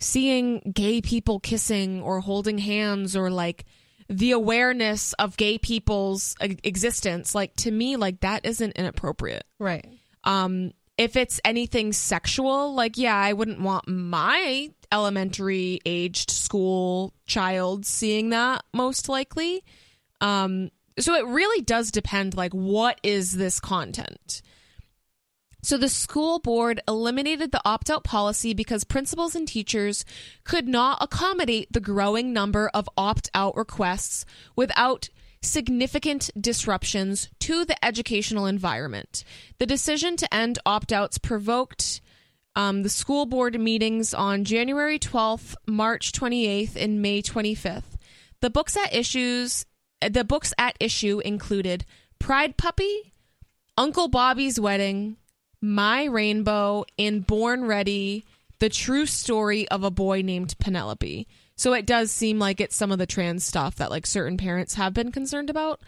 seeing gay people kissing or holding hands or like the awareness of gay people's existence like to me like that isn't inappropriate. Right. um if it's anything sexual like yeah i wouldn't want my elementary aged school child seeing that most likely. Um so it really does depend like what is this content so the school board eliminated the opt out policy because principals and teachers could not accommodate the growing number of opt out requests without significant disruptions to the educational environment. The decision to end opt outs provoked um, the school board meetings on January 12th, March 28th, and May 25th. The books at issues the books at issue included Pride Puppy, Uncle Bobby's Wedding, My Rainbow, and Born Ready: The True Story of a Boy Named Penelope. So it does seem like it's some of the trans stuff that like certain parents have been concerned about.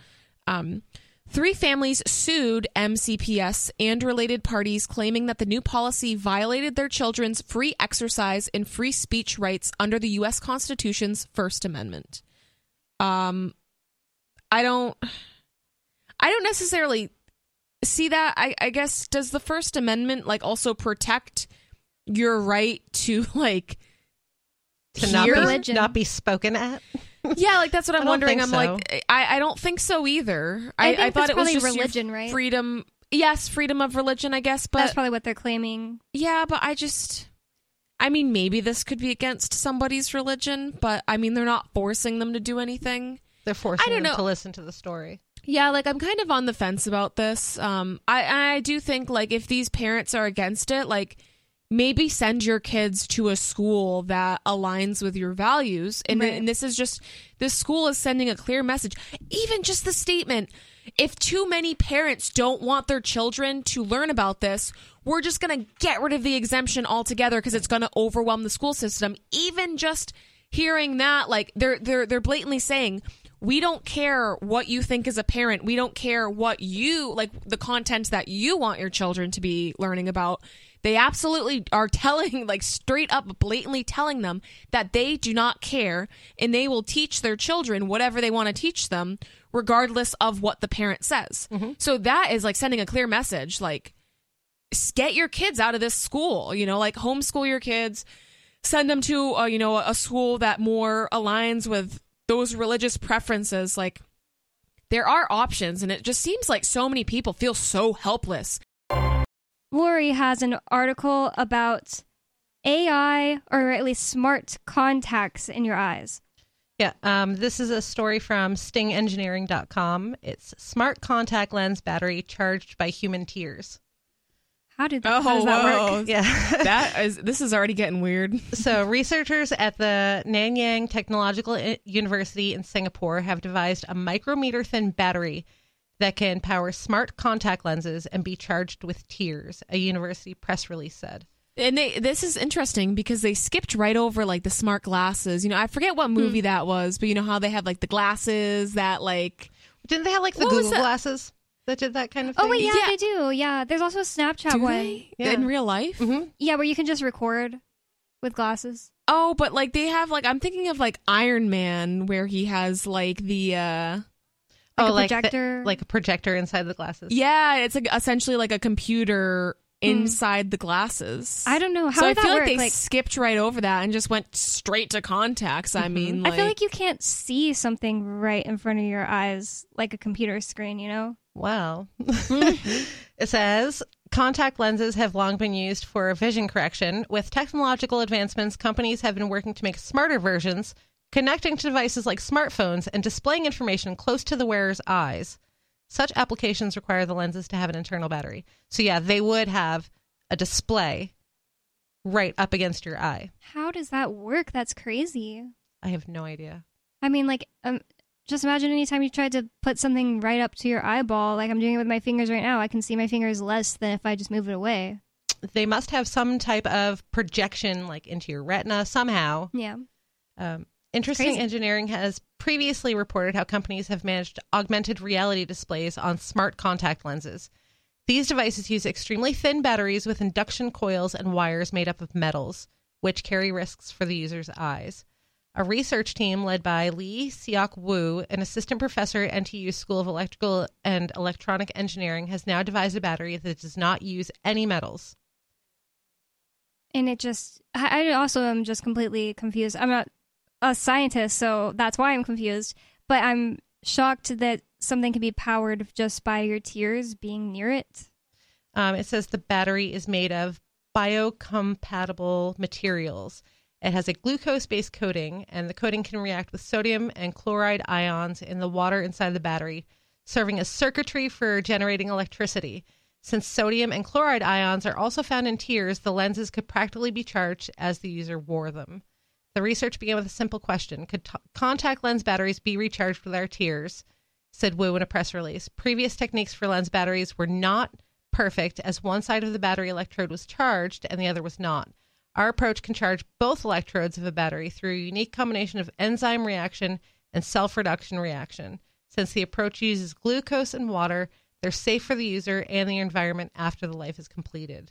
Um, three families sued MCPS and related parties, claiming that the new policy violated their children's free exercise and free speech rights under the U.S. Constitution's First Amendment. Um, I don't, I don't necessarily see that. I, I guess does the First Amendment like also protect your right to (laughs) like To not hear? be, Religion. not be spoken at. yeah, like that's what (laughs) I I'm wondering. I'm so. like, I, I don't think so either. I I, think I thought it was probably just your religion, right? Freedom, yes, freedom of religion, I guess. But That's probably what they're claiming. yeah, but I just, I mean, maybe this could be against somebody's religion, but I mean, they're not forcing them to do anything. They're forcing I don't them know. to listen to the story. Yeah, like I'm kind of on the fence about this. Um, I I do think like if these parents are against it, like maybe send your kids to a school that aligns with your values. And, Right. and this is just this school is sending a clear message. Even just the statement, if too many parents don't want their children to learn about this, we're just going to get rid of the exemption altogether because it's going to overwhelm the school system. Even just hearing that like they're they're they're blatantly saying we don't care what you think as a parent. We don't care what you like the content that you want your children to be learning about. They absolutely are (laughs) telling, like straight up, blatantly telling them that they do not care and they will teach their children whatever they want to teach them, regardless of what the parent says. So that is like sending a clear message like, get your kids out of this school, you know, like homeschool your kids, send them to, uh, you know, a school that more aligns with those religious preferences. Like, there are options, and it just seems like so many people feel so helpless Lori has an article about AI or at least smart contacts in your eyes. Yeah, um, this is a story from interestingengineering.com. It's smart contact lens battery charged by human tears. How did that, how does that work? Yeah. (laughs) that is this is already getting weird. So, researchers at the Nanyang Technological University in Singapore have devised a micrometer thin battery that can power smart contact lenses and be charged with tears, a university press release said. And they this is interesting because they skipped right over like the smart glasses. You know, I forget what movie Hmm. that was, but you know how they have like the glasses that like Didn't they have like the What was Google that? glasses that did that kind of thing? Oh wait, yeah, Yeah. they do. Yeah, there's also a Snapchat do one. they Yeah. in real life? Mhm. Yeah, where you can just record with glasses. Oh, but like they have like I'm thinking of like Iron Man where he has like the uh Like oh, a like the- projector. like a projector inside the glasses. yeah, it's like essentially like a computer inside the glasses. Hmm. I don't know how so I would that feel like work. they Like, skipped right over that and just went straight to contacts. I mean, I feel like you can't see something right in front of your eyes like a computer screen. You know? Wow. (laughs) it says contact lenses have long been used for vision correction. With technological advancements, companies have been working to make smarter versions, connecting to devices like smartphones and displaying information close to the wearer's eyes. Such applications require the lenses to have an internal battery. So, yeah, they would have a display right up against your eye. How does that work? That's crazy. I have no idea. I mean, like, um, just imagine anytime you tried to put something right up to your eyeball, like I'm doing it with my fingers right now. I can see my fingers less than if I just move it away. They must have some type of projection, like into your retina, somehow. Yeah. Um, Interesting. Engineering has previously reported how companies have managed augmented reality displays on smart contact lenses. These devices use extremely thin batteries with induction coils and wires made up of metals, which carry risks for the user's eyes. A research team led by Lee Seok Woo, an assistant professor at NTU School of Electrical and Electronic Engineering, has now devised a battery that does not use any metals. And it just, I I also am just completely confused. I'm not a scientist, so that's why I'm confused. But I'm shocked that something can be powered just by your tears being near it. Um, it says the battery is made of biocompatible materials. It has a glucose based coating, and the coating can react with sodium and chloride ions in the water inside the battery, serving as circuitry for generating electricity. Since sodium and chloride ions are also found in tears, the lenses could practically be charged as the user wore them. The research began with a simple question Could t- contact lens batteries be recharged with our tears? said Woo in a press release. Previous techniques for lens batteries were not perfect, as one side of the battery electrode was charged and the other was not. Our approach can charge both electrodes of a battery through a unique combination of enzyme reaction and self reduction reaction. Since the approach uses glucose and water, they're safe for the user and the environment after the life is completed.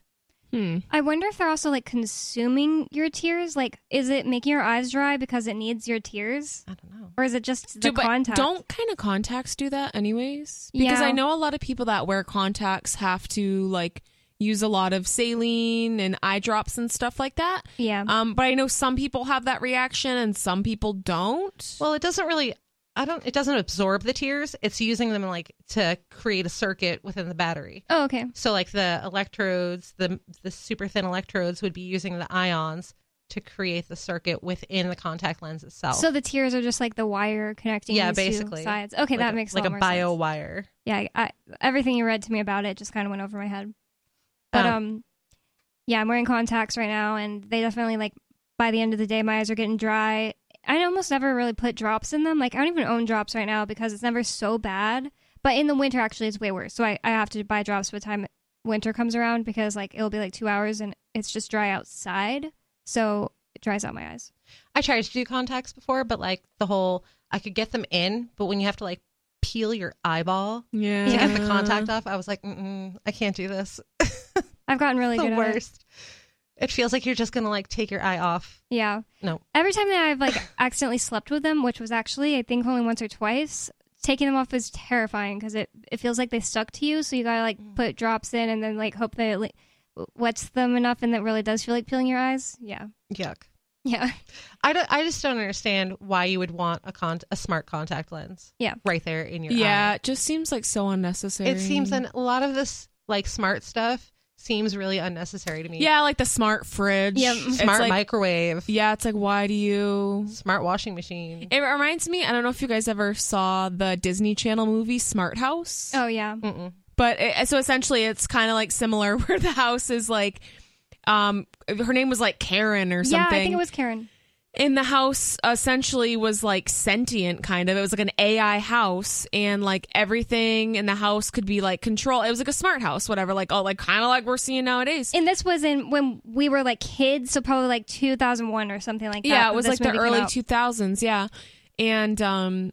Hmm. I wonder if they're also like consuming your tears. Like, is it making your eyes dry because it needs your tears? I don't know. Or is it just the Do- but contact? Don't kind of contacts do that anyways? Because Yeah. I know a lot of people that wear contacts have to like use a lot of saline and eye drops and stuff like that. Yeah. Um, but I know some people have that reaction and some people don't. Well, it doesn't really. I don't. It doesn't absorb the tears. It's using them like to create a circuit within the battery. oh, okay. So, like the electrodes, the the super thin electrodes would be using the ions to create the circuit within the contact lens itself. So the tears are just like the wire connecting yeah, these two basically sides. Okay, Like that a- makes like a a more bio sense. wire. Yeah, I, I, everything you read to me about it just kind of went over my head. But Um, um, yeah, I'm wearing contacts right now, and they definitely like by the end of the day, my eyes are getting dry. I almost never really put drops in them. Like I don't even own drops right now because it's never so bad. But in the winter, actually, it's way worse. So I, I have to buy drops by the time winter comes around because like it'll be like two hours and it's just dry outside, so it dries out my eyes. I tried to do contacts before, but like the whole I could get them in, but when you have to like peel your eyeball Yeah. to get the contact off, I was like, I can't do this. (laughs) I've gotten really the good at it. worst. It feels like you're just gonna like take your eye off. Yeah. No. Every time that I've like (laughs) accidentally slept with them, which was actually I think only once or twice, taking them off is terrifying because it it feels like they stuck to you. So you gotta like Mm. put drops in and then like hope that it like, wets them enough and that really does feel like peeling your eyes. Yeah. Yuck. Yeah. I, don't, I just don't understand why you would want a con- a smart contact lens. Yeah. Right there in your Yeah, eye. it just seems like so unnecessary. It seems and a lot of this like smart stuff seems really unnecessary to me. Yeah, like the smart fridge. Yeah, Smart like- microwave. Yeah, it's like why do you Smart washing machine. It reminds me, I don't know if you guys ever saw the Disney Channel movie Smart House. Oh yeah. Mm-mm. But it, so essentially, it's kind of like similar (laughs) where the house is like, um, her name was like Karen or something. Yeah, I think it was Karen. in the house essentially was like sentient kind of it was like an ai house and like everything in the house could be like control it was like a smart house whatever like oh like kind of like we're seeing nowadays And this was in when we were like kids, so probably like 2001 or something like that. yeah it was like the early 2000s yeah and um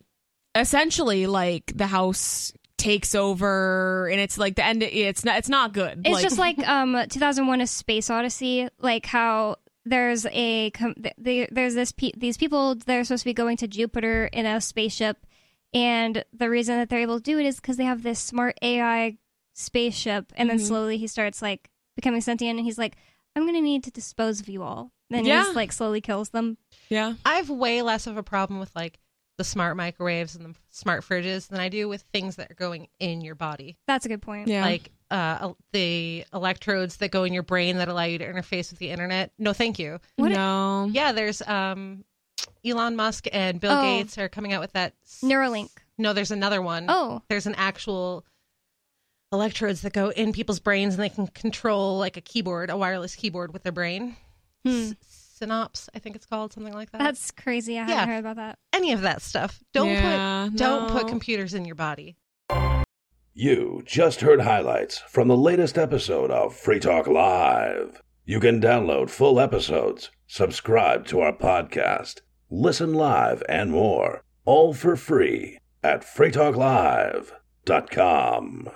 essentially like the house takes over and it's like the end it's not it's not good It's just like (laughs) um 2001: A Space Odyssey, like how there's a com- they, there's this pe- these people they're supposed to be going to Jupiter in a spaceship, and the reason that they're able to do it is because they have this smart AI spaceship, and then Mhm. slowly he starts like becoming sentient, and he's like, "I'm gonna need to dispose of you all." Then he Yeah. just like slowly kills them. yeah I have way less of a problem with like the smart microwaves and the smart fridges than I do with things that are going in your body. That's a good point. yeah Like uh, the electrodes that go in your brain that allow you to interface with the internet. No, thank you. What- no Yeah, there's um, Elon Musk and Bill Oh. Gates are coming out with that. s- Neuralink. No, there's another one. Oh, There's an actual electrodes that go in people's brains and they can control like a keyboard, a wireless keyboard with their brain. Hmm. S- Synops, I think it's called something like that. that's crazy. I Yeah. haven't heard about that. any of that stuff. Don't Yeah, put don't put computers in your body. You just heard highlights from the latest episode of Free Talk Live. You can download full episodes, subscribe to our podcast, listen live, and more, all for free at freetalklive.com.